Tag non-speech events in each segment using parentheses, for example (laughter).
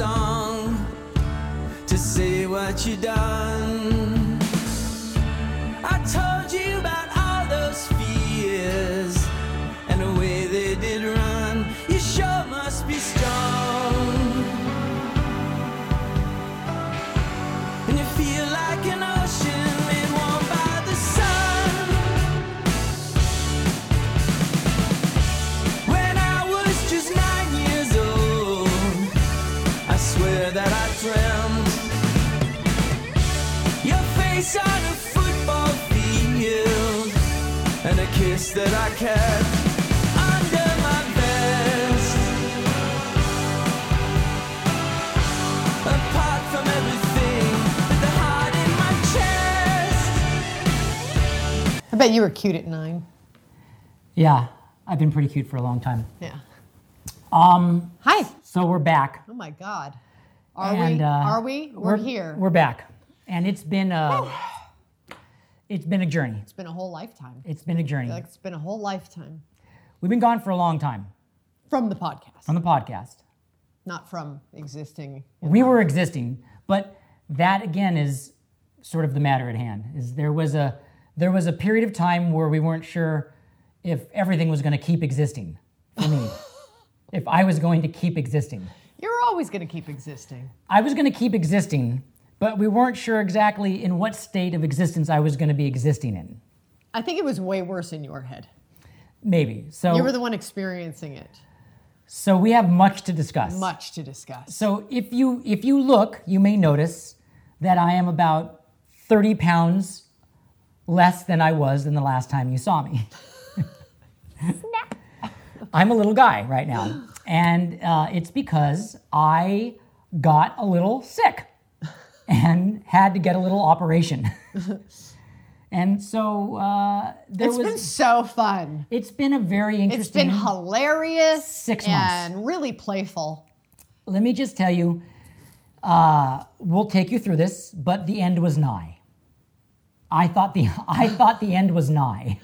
song to say what you done. Face on a football field and a kiss that I kept under my vest. Apart from everything, with the heart in my chest. I bet you were cute at nine. Yeah, I've been pretty cute for a long time. Yeah. Um, Hi. so we're back. Oh my God. Are and, we? uh, Are we? We're, here. We're back, and it's been a, it's been a journey. it's been a whole lifetime. It's been a journey. Like it's been a whole lifetime We've been gone for a long time from the podcast, on the podcast. not from existing. We were existing, but that again is sort of the matter at hand. Is there was a there was a period of time where we weren't sure if everything was going to keep existing for me. (laughs) if I was going to keep existing. You're always going to keep existing. I was going to keep existing, but we weren't sure exactly in what state of existence I was going to be existing in. I think it was way worse in your head. Maybe. So You were the one experiencing it. so we have much to discuss. Much to discuss. So if you if you look, you may notice that I am about 30 pounds less than I was than the last time you saw me. I'm a little guy right now, and uh, it's because I got a little sick and had to get a little operation. (laughs) and so uh, there It's was. been so fun. it's been a very It's interesting. been hilarious Six months. and really playful. let me just tell you, uh, we'll take you through this, but the end was nigh. I thought the (laughs) I thought the end was nigh.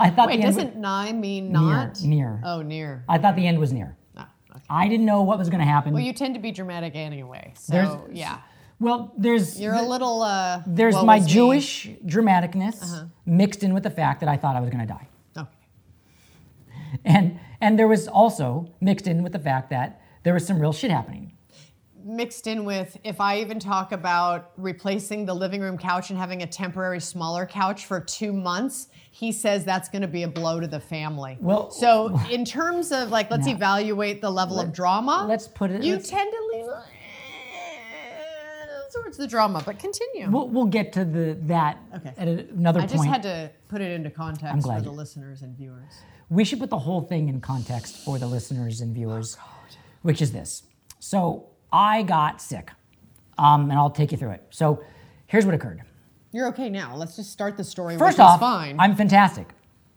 I thought Wait, doesn't nigh mean not? near. near. Oh, near. I thought the end was near. Oh, okay. I didn't know what was going to happen. Well, you tend to be dramatic anyway. So, There's- yeah. Well, there's You're a little. Uh, there's my is me. Jewish dramaticness mixed in with the fact that I thought I was going to die, Okay. and and there was also mixed in with the fact that there was some real shit happening. Mixed in with if I even talk about replacing the living room couch and having a temporary smaller couch for two months, he says that's going to be a blow to the family. Well- so in terms of like, let's Now, evaluate the level of drama. let's put it- You tend to towards the drama, but continue. We'll, we'll get to the that Okay. at a- another I point. I just had to put it into context for the listeners and viewers. we should put the whole thing in context for the listeners and viewers, which is this. So I got sick, um, and I'll take you through it. So here's what occurred. You're okay now. Let's just start the story. First off, fine. I'm fantastic,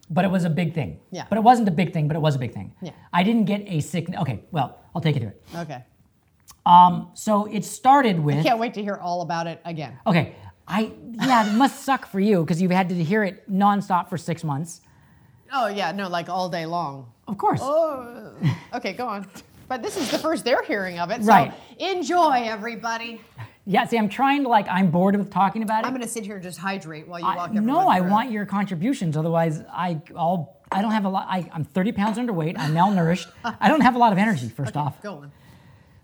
but it was a big thing. Yeah. But it wasn't a big thing, but it was a big thing. Yeah. I didn't get a sick. Okay, well, I'll take you through it. okay. Um, so it started with. I Can't wait to hear all about it again. Okay, I yeah, it must suck for you because you've had to hear it nonstop for six months. Oh yeah, no, like all day long. Of course. Oh, okay, go on. But this is the first they're hearing of it, so Right. enjoy, everybody. Yeah. See, I'm trying to like. I'm bored with talking about it. I'm gonna sit here and just hydrate while you I- walk everyone no, I through. want your contributions. Otherwise, I I'll I don't have a lot. I, I'm 30 pounds underweight. I'm malnourished. I don't have a lot of energy. First off, Go on.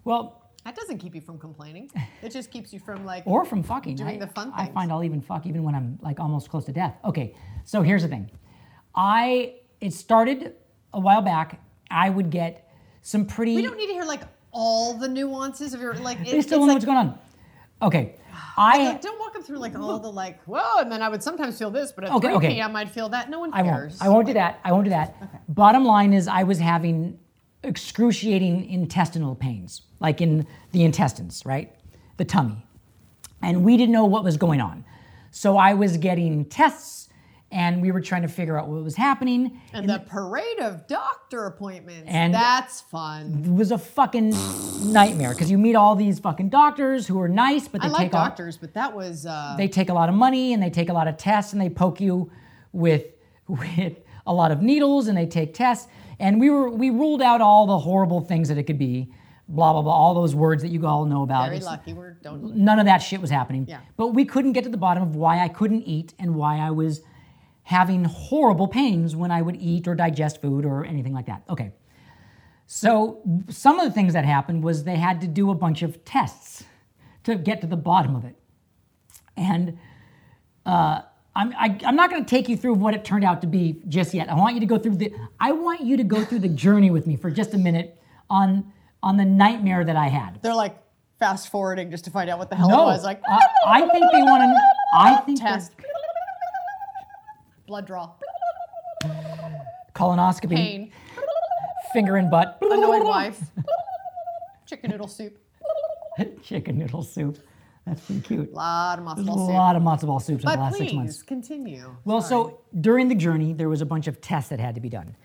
well, That doesn't keep you from complaining. It just keeps you from like. or from fucking. Doing I, the fun I find I'll even fuck even when I'm like almost close to death. Okay, so here's the thing. I it started a while back. I would get some pretty. we don't need to hear like all the nuances of your like. It, they still know what's going on. Okay, I Like, don't walk them through like all the like, whoa, and then I would sometimes feel this, but at Okay, 3 okay. p.m. I'd feel that. No one I cares. won't. I won't do that. I won't do that. Bottom line is, I was having excruciating intestinal pains, like in the intestines, right? The tummy. And we didn't know what was going on. So I was getting tests and we were trying to figure out what was happening. And the parade of doctor appointments. And- that's fun. It was a fucking nightmare because you meet all these fucking doctors who are nice, but they I like take a- doctors, but that was uh, they take a lot of money and they take a lot of tests and they poke you with (laughs) with a lot of needles and they take tests and we were we ruled out all the horrible things that it could be blah blah blah, all those words that you all know about. Very It's- lucky. We're don't. None of that shit was happening. Yeah. But we couldn't get to the bottom of why I couldn't eat and why I was having horrible pains when I would eat or digest food or anything like that. Okay. So some of the things that happened was they had to do a bunch of tests to get to the bottom of it. And uh, I'm, I, I'm not going to take you through what it turned out to be just yet. I want you to go through the I want you to go through the journey with me for just a minute on on the nightmare that I had. They're like fast forwarding just to find out what the hell No, it was. Like I, I think they want to. I think test. Blood draw. colonoscopy, Pain. finger and butt, Annoyed wife. Chicken noodle soup. (laughs) chicken noodle soup. That's pretty cute. A lot of matzo a ball soup. lot of matzo ball soups in the last please six months. continue. Well, so during the journey, there was a bunch of tests that had to be done.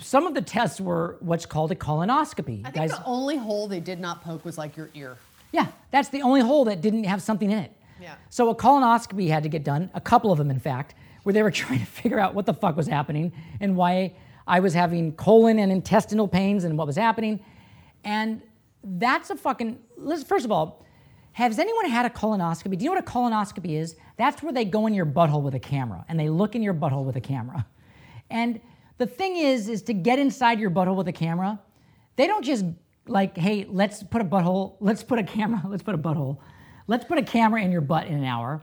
Some of the tests were what's called a colonoscopy. I think Guys, the only hole they did not poke was like your ear. yeah, that's the only hole that didn't have something in it. Yeah. So a colonoscopy had to get done, a couple of them, in fact, where they were (laughs) trying to figure out what the fuck was happening and why I was having colon and intestinal pains and what was happening. And that's a fucking. Let's, first of all, has anyone had a colonoscopy? Do you know what a colonoscopy is? That's where they go in your butthole with a camera and they look in your butthole with a camera. And the thing is, is to get inside your butthole with a camera, they don't just like, hey, let's put a butthole, let's put a camera, (laughs) let's put a butthole, let's put a camera in your butt in an hour.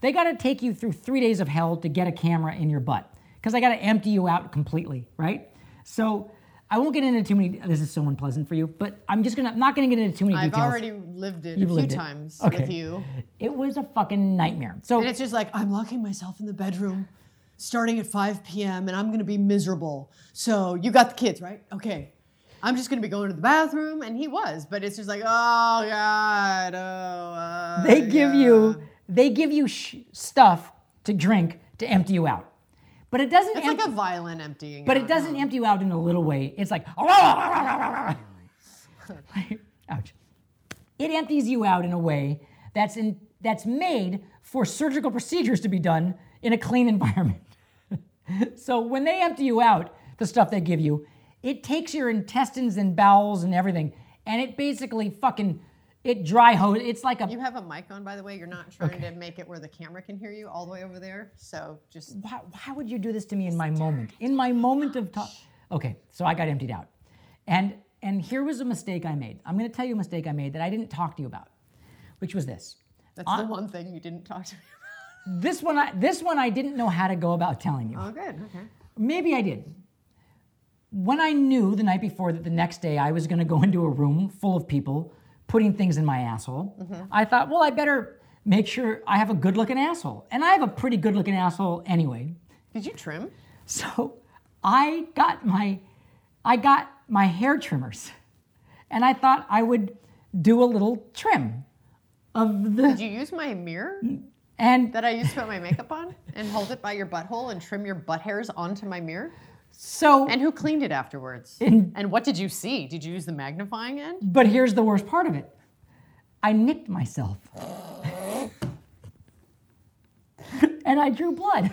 They got to take you through three days of hell to get a camera in your butt because I got to empty you out completely, right? So I won't get into too many. This is so unpleasant for you, but I'm just gonna I'm not gonna get into too many details. I've details. already lived it You've a few lived it. times Okay. with you. It was a fucking nightmare. So And it's just like, I'm locking myself in the bedroom starting at 5 p.m. and I'm going to be miserable. So you got the kids, right? Okay. I'm just going to be going to the bathroom. And he was, but it's just like, oh, God. Oh, uh, they give yeah. you they give you sh- stuff to drink to empty you out, but it doesn't. It's empty- like a violin emptying. But out. it doesn't empty you out in a little way. It's like, (laughs) (laughs) ouch. It empties you out in a way that's in that's made for surgical procedures to be done in a clean environment. (laughs) so when they empty you out, the stuff they give you, it takes your intestines and bowels and everything, and it basically fucking it dry hose. It's like a You have a mic on, by the way. You're not trying to make it where the camera can hear you all the way over there. So just why, why would you do this to me in my moment? In my moment of talk. Okay, so I got emptied out. And and here was a mistake I made. I'm going to tell you a mistake I made that I didn't talk to you about, which was this. that's the one thing you didn't talk to me about. This one I this one I didn't know how to go about telling you. Oh, good. Okay. Maybe I did. When I knew the night before that the next day I was going to go into a room full of people putting things in my asshole, mm-hmm. I thought, well, I better make sure I have a good looking asshole. And I have a pretty good looking asshole anyway. Did you trim? So I got my I got my hair trimmers and I thought I would do a little trim of the Did you use my mirror mm, and that I used to put my makeup on and hold it by your butthole and trim your butt hairs onto my mirror? So And who cleaned it afterwards? In- and what did you see? Did you use the magnifying end? but here's the worst part of it. I nicked myself. (laughs) and I drew blood.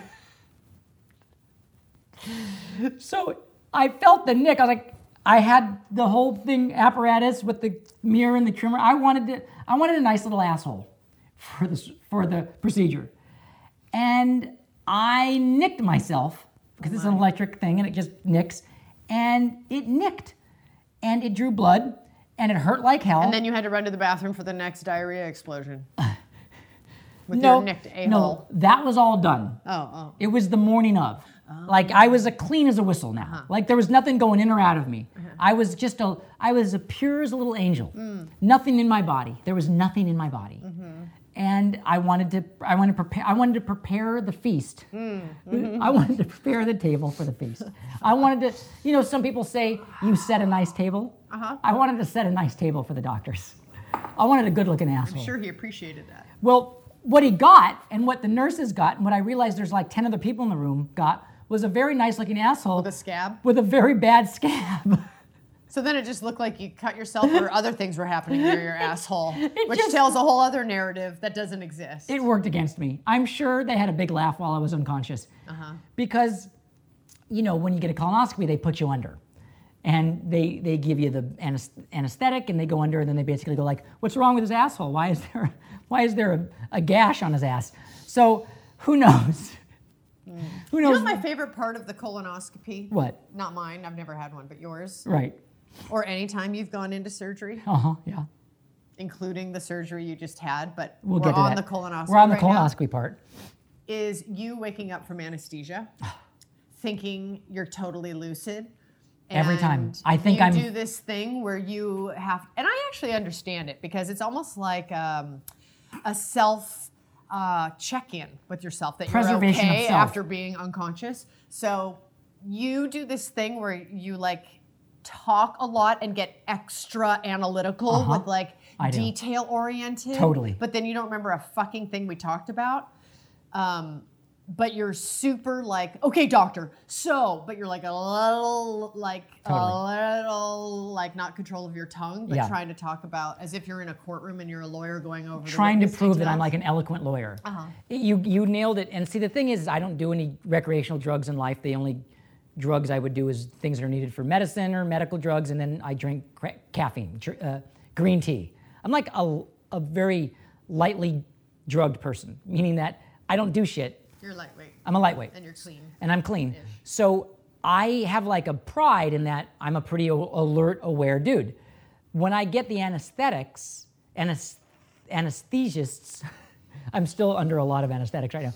so I felt the nick. I was like, I had the whole thing apparatus with the mirror and the trimmer. I wanted to, I wanted a nice little asshole for the for the procedure, and I nicked myself because it's an electric thing and it just nicks, and it nicked, and it drew blood, and it hurt like hell. And then you had to run to the bathroom for the next diarrhea explosion. (sighs) With no, your nicked a no, that was all done. Oh, oh. It was the morning of. Like I was a clean as a whistle now. Uh-huh. Like there was nothing going in or out of me. I was just a I was a pure as a little angel. Mm. Nothing in my body. There was nothing in my body. Mm-hmm. And I wanted to I wanted to prepare I wanted to prepare the feast. Mm-hmm. I wanted to prepare the table for the feast. I wanted to you know some people say you set a nice table. Uh-huh. I wanted to set a nice table for the doctors. I wanted a good looking asshole. I'm sure he appreciated that. Well, what he got and what the nurses got, and what I realized there's like 10 other people in the room got, was a very nice looking asshole The scab. with a very bad scab. (laughs) So then it just looked like you cut yourself or other things were happening near your (laughs) asshole, which just- tells a whole other narrative that doesn't exist. it worked against me. I'm sure they had a big laugh while I was unconscious. Uh-huh. Because, you know, when you get a colonoscopy, they put you under. and they they give you the anesthetic and they go under and then they basically go like, "What's wrong with his asshole? Why is there (laughs) why is there a, a gash on his ass?" So who knows? Who You knows? know my favorite part of the colonoscopy? what? Not mine. I've never had one, but yours. Right. Or anytime you've gone into surgery, Uh huh. Yeah. including the surgery you just had, but We'll we're get to on that. the colonoscopy. We're on the right now, part. Is you waking up from anesthesia, (sighs) thinking you're totally lucid. Every time. I think I'm- do this thing where you have, and I actually understand it because it's almost like um, a self uh, check-in with yourself that you're okay after being unconscious. So you do this thing where you like talk a lot and get extra analytical Uh-huh. with like detail oriented. Totally. But then you don't remember a fucking thing we talked about. Um, but you're super like, okay, doctor. So, but you're like a little, like Totally. a little, like not control of your tongue, but Yeah. trying to talk about as if you're in a courtroom and you're a lawyer going over. the trying to prove that I'm like an eloquent lawyer. Uh-huh. You you nailed it. And see, the thing is, I don't do any recreational drugs in life. They only drugs I would do is things that are needed for medicine or medical drugs, and then I drink cra- caffeine, dr- uh, green tea. I'm like a, a very lightly drugged person, meaning that I don't do shit. You're lightweight I'm a lightweight and you're clean. and I'm clean. So I have like a pride in that I'm a pretty alert, aware dude. When I get the anesthetics, anes- anesthesists, (laughs) I'm still under a lot of anesthetics right now.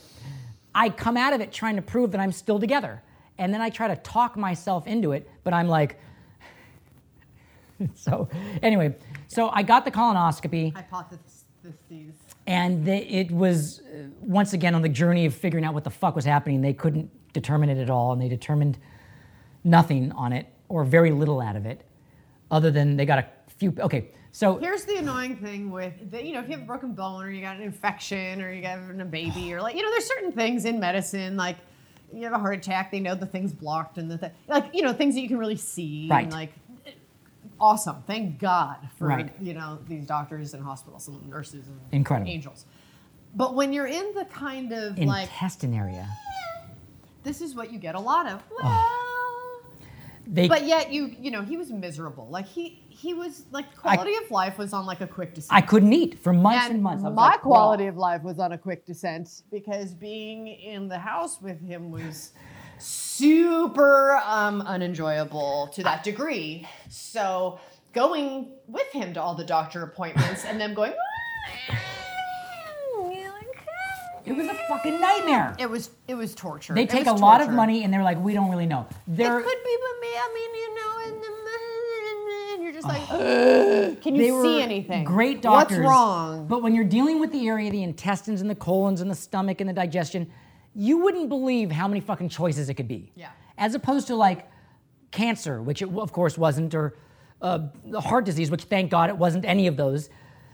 I come out of it trying to prove that I'm still together. And then I try to talk myself into it, but I'm like, (laughs) so anyway, so I got the colonoscopy Hypotheses. and they, it was uh, once again on the journey of figuring out what the fuck was happening. They couldn't determine it at all, and they determined nothing on it or very little out of it, other than they got a few. Okay, so Here's the annoying thing with, the, you know, if you have a broken bone or you got an infection or you got a baby or like, you know, there's certain things in medicine like you have a heart attack, they know the thing's blocked and the th- like, you know, things that you can really see. Right. And like, awesome. Thank God for Right. you know these doctors and hospitals and nurses and Incredible. angels. But when you're in the kind of like, intestine area. this is what you get a lot of. Oh. Well, They but yet you, you know, he was miserable. Like he, he was like quality of life was on like a quick descent. I couldn't eat for months and, and months. I my like, quality of life was on a quick descent because being in the house with him was super um, unenjoyable to that degree. So going with him to all the doctor appointments and them going, It was a fucking nightmare. it was it was torture. They take a was lot of money and they're like, we don't really know. It They're could be but me. I mean, you know, just like, can you see anything? Great doctors. What's wrong? But when you're dealing with the area, the intestines and the colons and the stomach and the digestion, you wouldn't believe how many fucking choices it could be. Yeah. As opposed to like cancer, which it of course wasn't, or uh, heart disease, which thank God it wasn't any of those.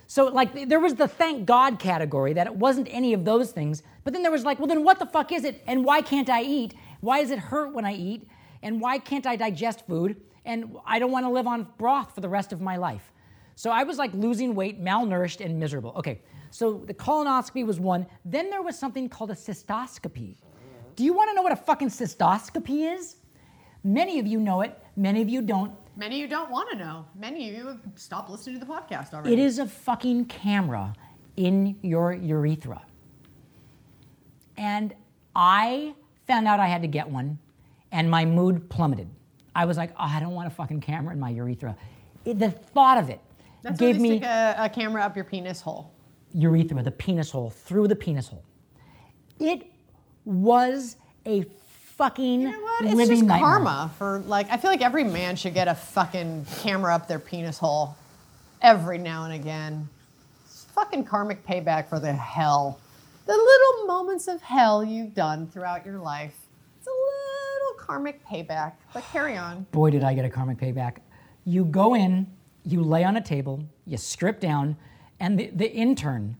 So like there was the thank God category that it wasn't any of those things. But then there was like, well then what the fuck is it? And why can't I eat? Why does it hurt when I eat? And why can't I digest food? And I don't want to live on broth for the rest of my life. So I was like losing weight, malnourished, and miserable. Okay, so the colonoscopy was one. Then there was something called a cystoscopy. Do you want to know what a fucking cystoscopy is? Many of you know it, many of you don't. Many of you don't want to know. Many of you have stopped listening to the podcast already. It is a fucking camera in your urethra. And I found out I had to get one, and my mood plummeted. I was like, oh, I don't want a fucking camera in my urethra. It- the thought of it That's gave me a, a camera up your penis hole. urethra, the penis hole, through the penis hole. It was a fucking You know what? It's living just nightmare. karma for like. I feel like every man should get a fucking camera up their penis hole every now and again. It's fucking karmic payback for the hell, the little moments of hell you've done throughout your life. Karmic payback. But carry on. boy, did I get a karmic payback. You go in, you lay on a table, you strip down, and the, the intern,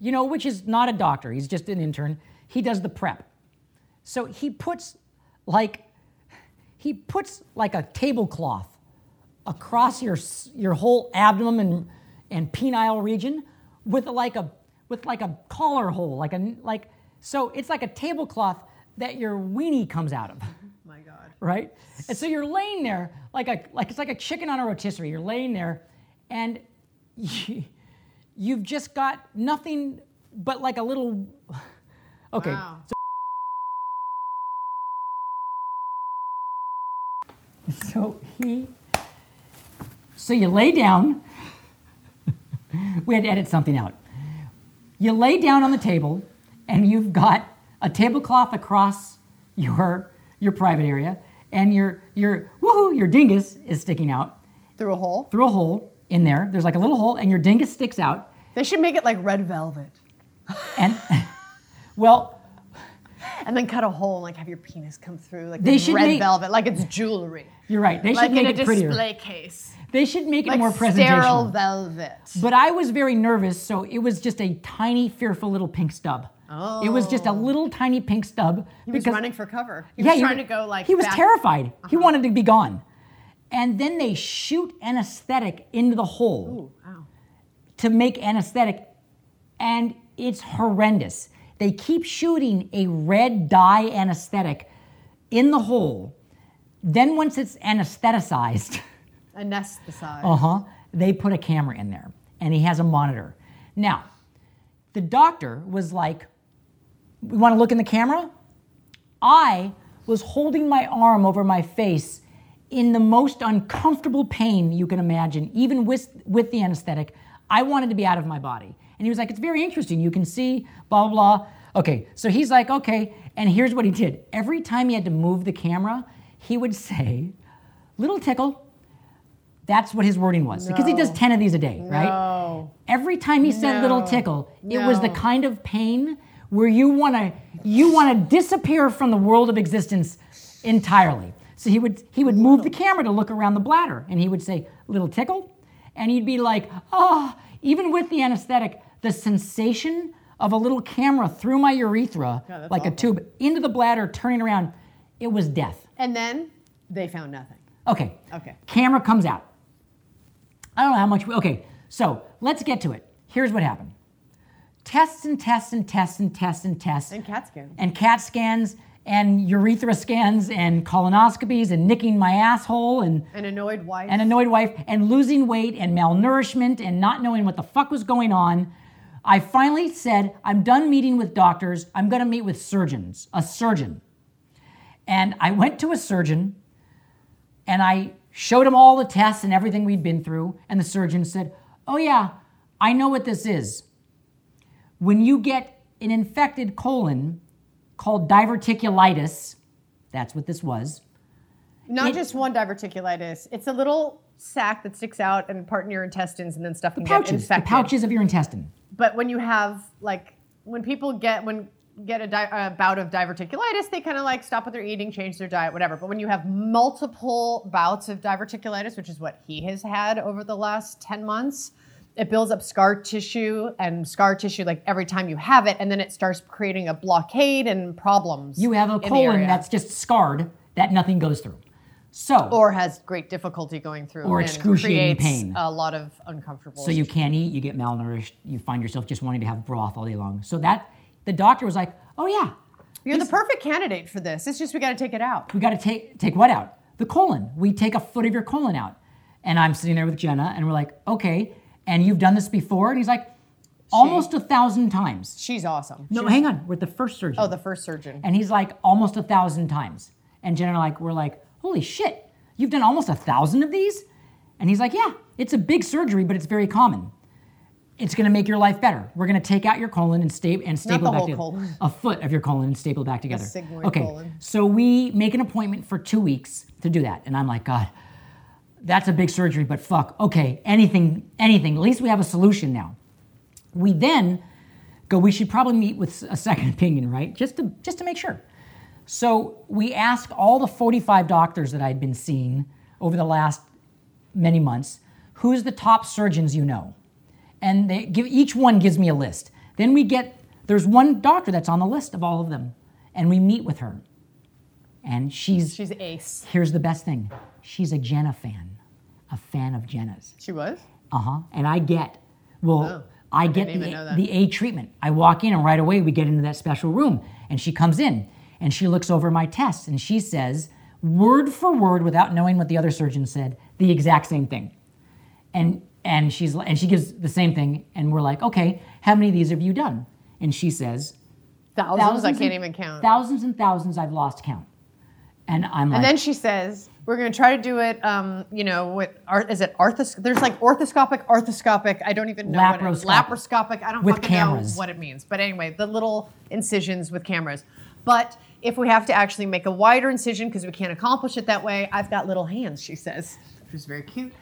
you know, which is not a doctor, he's just an intern, he does the prep. So he puts like, he puts like a tablecloth across your, your whole abdomen and, and penile region with like a, with like a collar hole, like a, like, so it's like a tablecloth that your weenie comes out of. God. right? And so you're laying there like a like it's like a chicken on a rotisserie. You're laying there, and you, (laughs) you've just got nothing but like a little. (laughs) Okay, Wow. (laughs) so he. So you lay down. we had to edit something out. You lay down on the table, and you've got a tablecloth across your your private area, and your your woohoo your dingus is sticking out Through a hole. through a hole in there. There's like a little hole, and your dingus sticks out. They should make it like red velvet. And (laughs) well, And then cut a hole and like have your penis come through like They should red make- velvet, like it's jewelry. you're right. They like should make in a it prettier. display case. They should make it Like more sterile velvet. But I was very nervous, so it was just a tiny, fearful little pink stub. It was just a little tiny pink stub. He was running for cover. He yeah, was he- trying to go like he was back- terrified. He Uh-huh. wanted to be gone. And then they shoot anesthetic into the hole Ooh, wow. to make anesthetic, and it's horrendous. They keep shooting a red dye anesthetic in the hole. Then once it's (laughs) anesthetized, Anesthetized. uh huh, they put a camera in there, and he has a monitor. Now, the doctor was like, "We want to look in the camera." I was holding my arm over my face in the most uncomfortable pain you can imagine, even with, with the anesthetic. I wanted to be out of my body. And he was like, It's very interesting. You can see, blah, blah, blah. Okay, so he's like, Okay. And here's what he did every time he had to move the camera, he would say, Little tickle. That's what his wording was. Because he does 10 of these a day, right? Every time he said little tickle, it was the kind of pain where you want to you want to disappear from the world of existence entirely. So he would he would move the camera to look around the bladder and he would say little tickle and he'd be like, "Oh, even with the anesthetic, the sensation of a little camera through my urethra God, like a tube into the bladder turning around, it was death." And then they found nothing. Okay. Okay. Camera comes out. I don't know how much. We, okay, so let's get to it. Here's what happened tests and tests and tests and tests and tests. And CAT scans. And CAT scans and urethra scans and colonoscopies and nicking my asshole and An annoyed wife. an annoyed wife and losing weight and malnourishment and not knowing what the fuck was going on. I finally said, I'm done meeting with doctors. I'm going to meet with surgeons, a surgeon. And I went to a surgeon and I showed him all the tests and everything we'd been through. And the surgeon said, Oh, yeah, I know what this is. When you get an infected colon called diverticulitis, that's what this was. Not it- just one diverticulitis. It's a little sac that sticks out and part in your intestines and then stuff get Pouches, the infected. pouches of your intestine. But when you have like when people get when get a, di- a bout of diverticulitis, they kind of like stop what they're eating, change their diet, whatever. But when you have multiple bouts of diverticulitis, which is what he has had over the last 10 months, it builds up scar tissue and scar tissue like every time you have it and then it starts creating a blockade and problems. You have a colon that's just scarred that nothing goes through. So, or has great difficulty going through Or and excruciating pain. a lot of uncomfortable so you can't eat, you get malnourished, you find yourself just wanting to have broth all day long. So that the doctor was like, "Oh yeah, You're the perfect candidate for this. It's just we got to take it out. we got to take take what out? The colon. We take a foot of your colon out." And I'm sitting there with Jenna, and we're like, "Okay." And you've done this before? And he's like, "Almost a thousand times." She's awesome. No, hang on. We're the first surgeon. Oh, the first surgeon. And he's like, almost a thousand times. And Jen and I like, we're like, holy shit, you've done almost a thousand of these? And he's like, yeah, it's a big surgery, but it's very common. It's gonna make your life better. We're gonna take out your colon and, sta- and staple it back whole together. colon. A foot of your colon and staple it back together. okay, colon. so we make an appointment for two weeks to do that. And I'm like, God, that's a big surgery, but fuck, okay, anything, anything. At least we have a solution now. We then go, we should probably meet with a second (laughs) opinion, right? Just to just to make sure. So we ask all the 45 doctors that I'd been seeing over the last many months, who's the top surgeons you know? And they give each one gives me a list. Then we get there's one doctor that's on the list of all of them, and we meet with her. And she's She's ace. here's the best thing. She's a Jenna fan, a fan of Jenna's. She was? Uh huh. And I get, well, Oh, I I get the, the A treatment. I walk in and right away we get into that special room and she comes in and she looks over my tests and she says, word for word, without knowing what the other surgeon said, the exact same thing. And and she's and she gives the same thing, and we're like, okay, how many of these have you done? And she says, Thousands, thousands I can't even count. Thousands and thousands, I've lost count. And I'm like, And then she says, "We're going to try to do it. Um, you know, with ar- is it arthros? There's like orthoscopic, arthroscopic. I don't even know what it. Laparoscopic. Laparoscopic. I don't With fucking cameras. know what it means. But anyway, the little incisions with cameras. But if we have to actually make a wider incision because we can't accomplish it that way, I've got little hands." She says, which is very cute.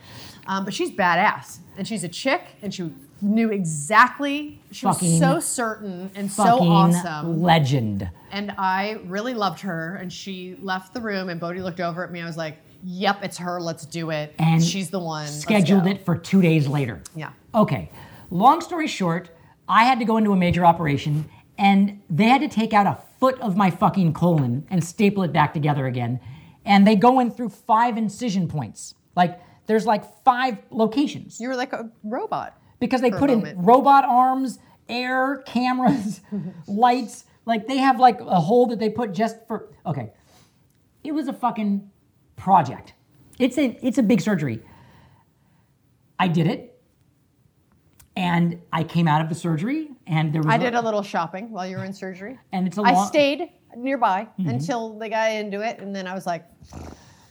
Um, but she's badass, and she's a chick, and she knew exactly. She Fucking- was so certain and so awesome. legend. And I really loved her. And she left the room, and Bodhi looked over at me. I was like, "Yep, it's her. Let's do it. And she's the one." Scheduled it for two days later. Yeah. Okay. Long story short, I had to go into a major operation and they had to take out a foot of my fucking colon and staple it back together again. And they go in through five incision points. Like there's like five locations You were like a robot. because they put in robot arms, air, cameras, (laughs) lights. Like they have like a hole that they put just for okay. It was a fucking project. It's a it's a big surgery. I did it. And I came out of the surgery and there was I did a little shopping while you were in surgery. and it's a I long stayed nearby mm-hmm. until they got into it, and then I was like,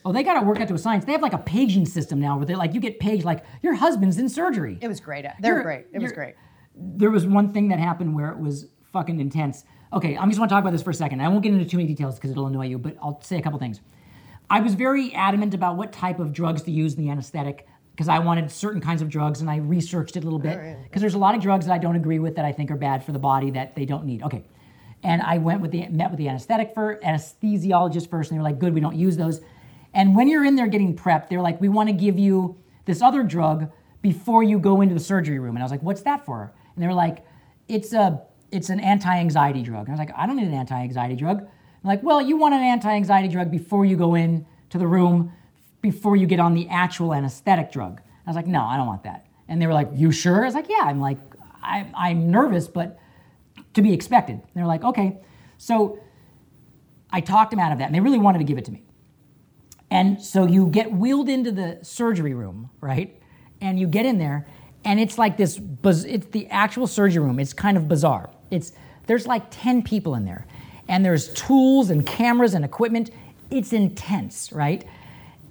Oh, they got to work out to a science. They have like a paging system now where they're like you get paged like your husband's in surgery. "It was great. They were You're- great. It was great." there was one thing that happened where it was fucking intense. Okay, I'm just want to talk about this for a second. I won't get into too many details because it'll annoy you, but I'll say a couple things. I was very adamant about what type of drugs to use in the anesthetic because I wanted certain kinds of drugs and I researched it a little bit oh, because there's a lot of drugs that I don't agree with that I think are bad for the body that they don't need. Okay. And I went with the met with the anesthetic for anesthesiologist first, and they were like, "Good, we don't use those." And when you're in there getting prepped, they're like, "We want to give you this other drug before you go into the surgery room." And I was like, "What's that for?" And they were like, "It's a it's an anti-anxiety drug." And I was like, "I don't need an anti-anxiety drug." And like, "Well, you want an anti-anxiety drug before you go in to the room, before you get on the actual anesthetic drug." I was like, "No, I don't want that." And they were like, "You sure?" I was like, "Yeah." I'm like, I, "I'm nervous, but." to be expected. They're like, okay. So I talked them out of that, and they really wanted to give it to me. And so you get wheeled into the surgery room, right? And you get in there, and it's like this. Buz- it's the actual surgery room. It's kind of bizarre. It's there's like ten people in there, and there's tools and cameras and equipment. It's intense, right?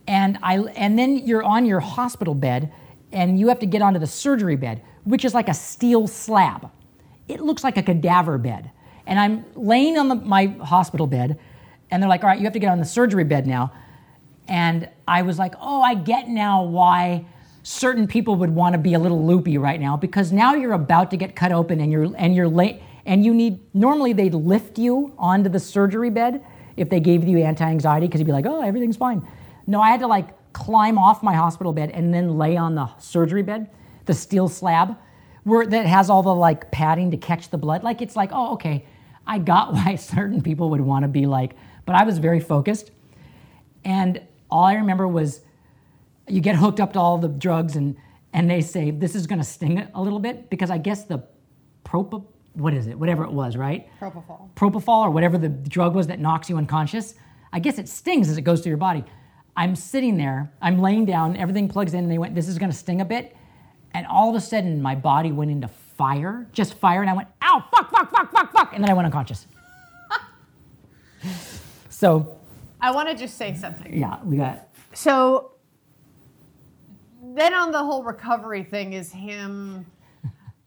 And I and then you're on your hospital bed, and you have to get onto the surgery bed, which is like a steel slab it looks like a cadaver bed. And I'm laying on the, my hospital bed, and they're like, all right, you have to get on the surgery bed now. And I was like, oh, I get now why certain people would want to be a little loopy right now because now you're about to get cut open and you're and you're late and you need normally they'd lift you onto the surgery bed if they gave you anti-anxiety because you'd be like, oh, everything's fine. No, I had to like climb off my hospital bed and then lay on the surgery bed, the steel slab where that has all the like padding to catch the blood. Like it's like, oh, okay, I got (laughs) why certain people would want to be like, but I was very focused. And all I remember was you get hooked up to all the drugs and and they say this is going to sting a little bit because I guess the propa what is it? Whatever it was, right? Propofol. propofol or whatever the drug was that knocks you unconscious. I guess it stings as it goes through your body. I'm sitting there, I'm laying down, everything plugs in, and they went, This is gonna sting a bit. And all of a sudden, my body went into fire, just fire, and I went, Ow, fuck, fuck, fuck, fuck, fuck. And then I went unconscious. (laughs) so, I want to just say something. yeah, we got, So then on the whole recovery thing is him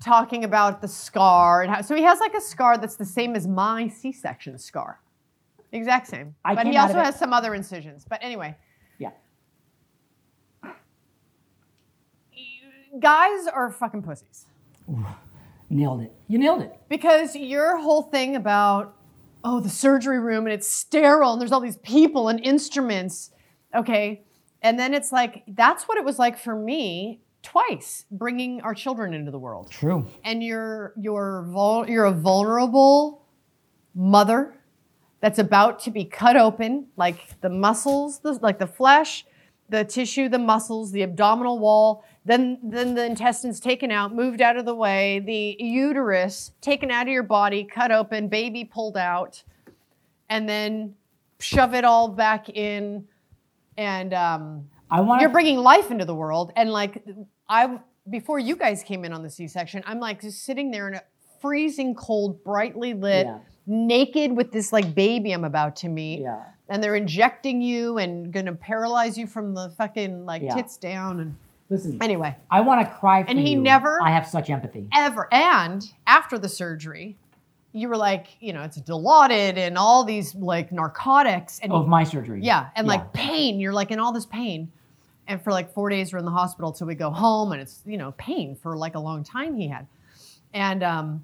talking about the scar and how so he has like a scar that's the same as my C-section scar. Exact same. I but he also has some other incisions. But anyway, yeah. guys are fucking pussies. Nailed it. You nailed it. Because your whole thing about, oh, the surgery room and it's sterile and there's all these people and instruments, okay? And then it's like, that's what it was like for me twice bringing our children into the world. True. And you're, you're, vul- you're a vulnerable mother that's about to be cut open, like the muscles, the, like the flesh, the tissue, the muscles, the abdominal wall, then, then the intestines taken out, moved out of the way, the uterus taken out of your body, cut open, baby pulled out, and then shove it all back in, and um, I want you're bringing life into the world. And like I, before you guys came in on the C-section, I'm like just sitting there in a freezing cold, brightly lit, Yeah. naked with this like baby I'm about to meet. Yeah. And they're injecting you and gonna paralyze you from the fucking like Yeah. tits down. And Listen, anyway, I want to cry for And he you. never- I have such empathy. ever. And after the surgery, you were like, you know, it's Dilaudid and all these like narcotics and Of my surgery. yeah, and like pain. You're like in all this pain. And for like four days, we're in the hospital till we go home, and it's you know pain for like a long time he had, and um,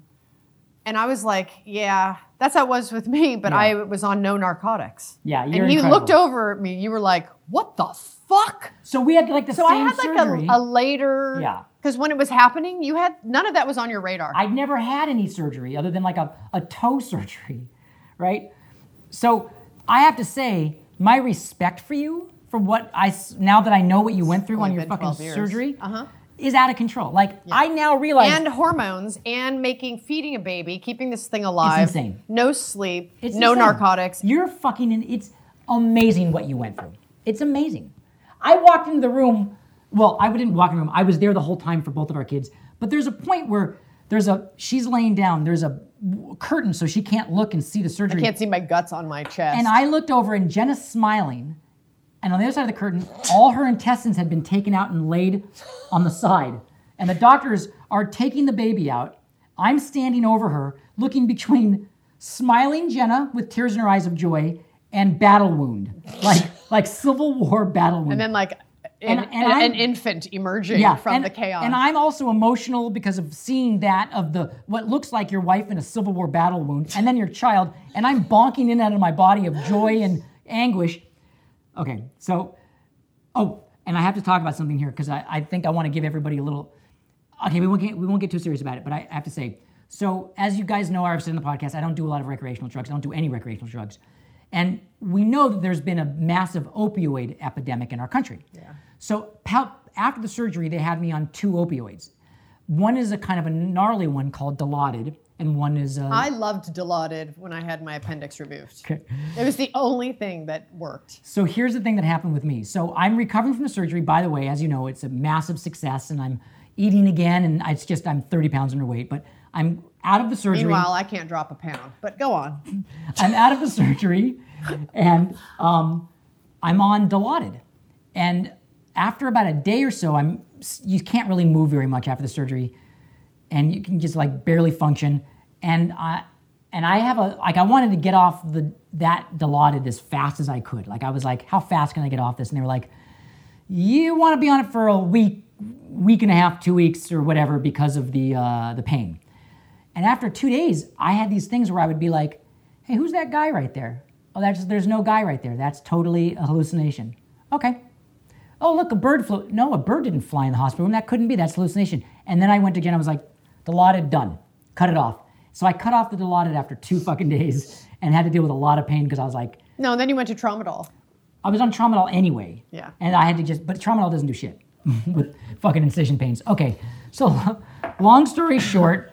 and I was like, yeah, that's how it was with me, but Yeah. I was on no narcotics. Yeah, you're and you incredible. looked over at me. You were like, what the fuck? So we had like the So I had like a, a later, Yeah. because when it was happening, you had none of that was on your radar. I'd never had any surgery other than like a, a toe (laughs) surgery, right? So I have to say, my respect for you for what I now that I know what you went through on your fucking surgery Uh-huh. Is out of control. Like I now realize and hormones and making feeding a baby, keeping this thing alive. insane. No sleep, It's no insane. narcotics. You're fucking. In, it's amazing what you went through. It's amazing. I walked into the room. Well, I didn't walk in the room. I was there the whole time for both of our kids. But there's a point where there's a. She's laying down. There's a curtain so she can't look and see the surgery. I Can't see my guts on my chest. And I looked over and Jenna's smiling. And on the other side of the curtain, all her intestines had been taken out and laid on the side. And the doctors are taking the baby out. I'm standing over her, looking between smiling Jenna with tears in her eyes of joy and battle wound, like like Civil War battle wound. and then like And- an, and an, an infant emerging from and, the chaos. And I'm also emotional because of seeing that of the what looks like your wife in a Civil War battle wound, and then your child, and I'm bonking in and out of my body of joy and anguish. Okay, so, oh, and I have to talk about something here because I, I think I want to give everybody a little. Okay, we won't get we won't get too serious about it, but I have to say. So, as you guys know, I've said in the podcast, I don't do a lot of recreational drugs. I don't do any recreational drugs, and we know that there's been a massive opioid epidemic in our country. Yeah. So, after the surgery, they had me on two opioids. One is a kind of a gnarly one called Dilaudid, and one is a. I loved Dilaudid when I had my appendix removed. Okay. It was the only thing that worked. So here's the thing that happened with me. So I'm recovering from the surgery. By the way, as you know, it's a massive success, and I'm eating again, and it's just I'm 30 pounds underweight. But I'm out of the surgery. Meanwhile, I can't drop a pound. But go on. (laughs) I'm out of the surgery, and um, I'm on Dilaudid. And after about a day or so, I'm you can't really move very much after the surgery, and you can just like barely function. And I and I have a like I wanted to get off the that Dilaudid as fast as I could. Like I was like, how fast can I get off this? And they were like, you want to be on it for a week, week and a half, two weeks, or whatever because of the uh, the pain. And after two days, I had these things where I would be like, hey, who's that guy right there? Oh, that's, there's no guy right there. That's totally a hallucination. Okay. Oh, look, a bird flew. No, a bird didn't fly in the hospital room. That couldn't be. That's hallucination. And then I went again. I was like, Dilaudid, done. Cut it off. So I cut off the Dilaudid after two fucking days and had to deal with a lot of pain because I was like, No, and then you went to Tramadol. I was on Tramadol anyway. Yeah. And I had to just, but Tramadol doesn't do shit (laughs) with fucking incision pains. Okay. So, (laughs) long story short,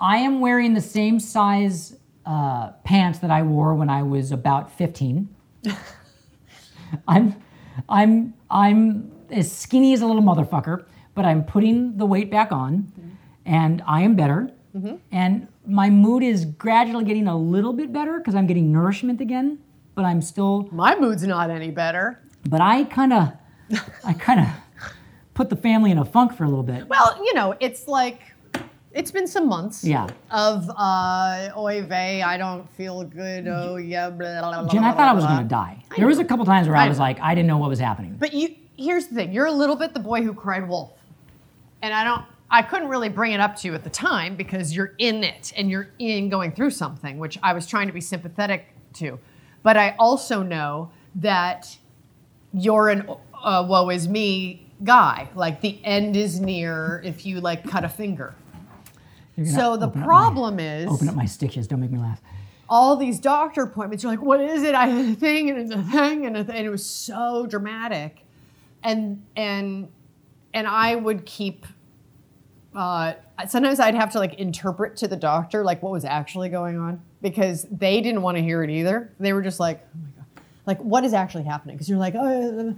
I am wearing the same size uh, pants that I wore when I was about 15. (laughs) I'm, I'm, I'm as skinny as a little motherfucker, but I'm putting the weight back on, and I am better. And my mood is gradually getting a little bit better because I'm getting nourishment again, but I'm still My mood's not any better. but I kind of, (laughs) I kind of put the family in a funk for a little bit. Well, you know, it's like it's been some months. Yeah. Of uh, oy vey, I don't feel good. Oh yeah. Blah, blah, blah, Jen, I thought I was going to die. There was a couple times where I, I was know. like, I didn't know what was happening. But you, here's the thing: you're a little bit the boy who cried wolf, and I don't. I couldn't really bring it up to you at the time because you're in it and you're in going through something, which I was trying to be sympathetic to. But I also know that you're an uh, woe is me guy. Like the end is near if you like cut a finger. So the up my- problem is Open up my stitches. Don't make me laugh. all these doctor appointments. You're like, what is it? I had a thing and it's a thing and a thing. And it was so dramatic. And and and I would keep. Uh, sometimes I'd have to like interpret to the doctor like what was actually going on because they didn't want to hear it either. They were just like, oh my god. like what is actually happening? Because you're like, oh,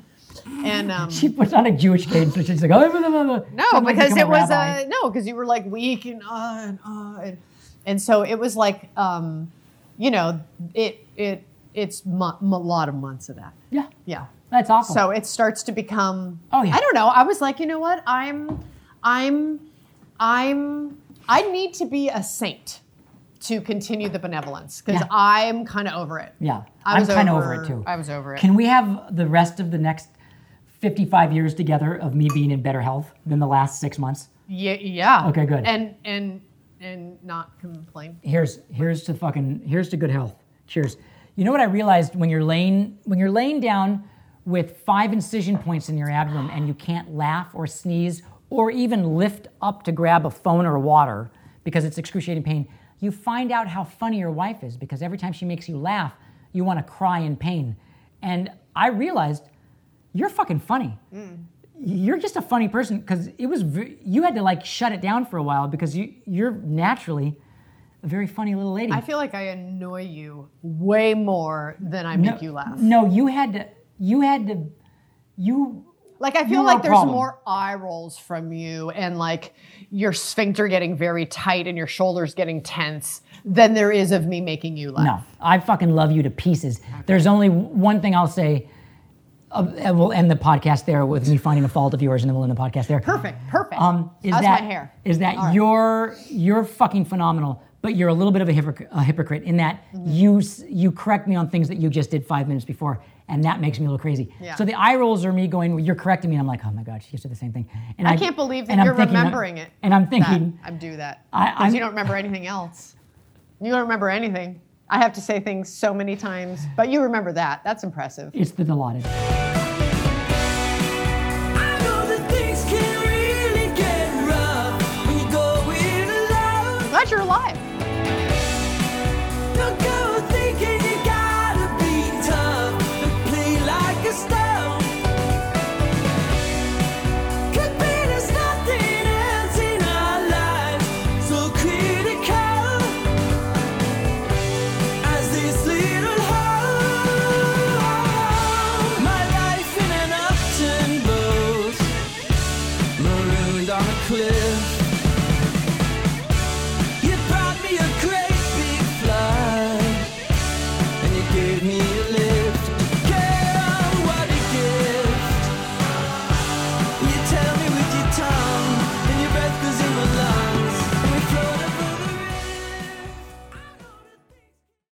and um, She puts on a Jewish cadence, she's like, oh, blah, blah, blah. no, because it was rabbi. uh, no, because you were like weak and uh, and uh, and, and so it was like, um, you know, it it it's mo- a lot of months of that. yeah, Yeah. that's awful. So it starts to become. Oh, yeah. I don't know. I was like, you know what? I'm, I'm, I'm. I need to be a saint to continue the benevolence because Yeah. I'm kind of over it. yeah, I I'm was kind of over- over it too. I was over it. Can we have the rest of the next 55 years together of me being in better health than the last six months? Yeah. Yeah. Okay, good. And and and not complain. here's here's to fucking here's to good health. Cheers. You know what I realized when you're laying when you're laying down with five incision points in your abdomen and you can't laugh or sneeze or even lift up to grab a phone or water because it's excruciating pain, you find out how funny your wife is because every time she makes you laugh, you want to cry in pain. And I realized you're fucking funny. Mm. You're just a funny person because it was ve- you had to like shut it down for a while because you you're naturally a very funny little lady. I feel like I annoy you way more than I make you laugh. No, you had to. You had to. You. Like I feel like there's problem. more eye rolls from you and like your sphincter getting very tight and your shoulders getting tense than there is of me making you laugh. No, I fucking love you to pieces. There's only one thing I'll say. Uh, we'll end the podcast there with me finding a fault of yours, and then we'll end the podcast there. Perfect, perfect. Um, is How's that my hair? is that right. you're you're fucking phenomenal, but you're a little bit of a, hypocrite, a hypocrite in that Mm-hmm. you you correct me on things that you just did five minutes before, and that makes me a little crazy. Yeah. So the eye rolls are me going, well, "You're correcting me," and I'm like, "Oh my god, she just did the same thing." And I can't believe that you're thinking- remembering it. And I'm that thinking, I do that I- because you don't remember anything else. You don't remember anything. I have to say things so many times, but you remember that. That's impressive. it's the Dilaudid.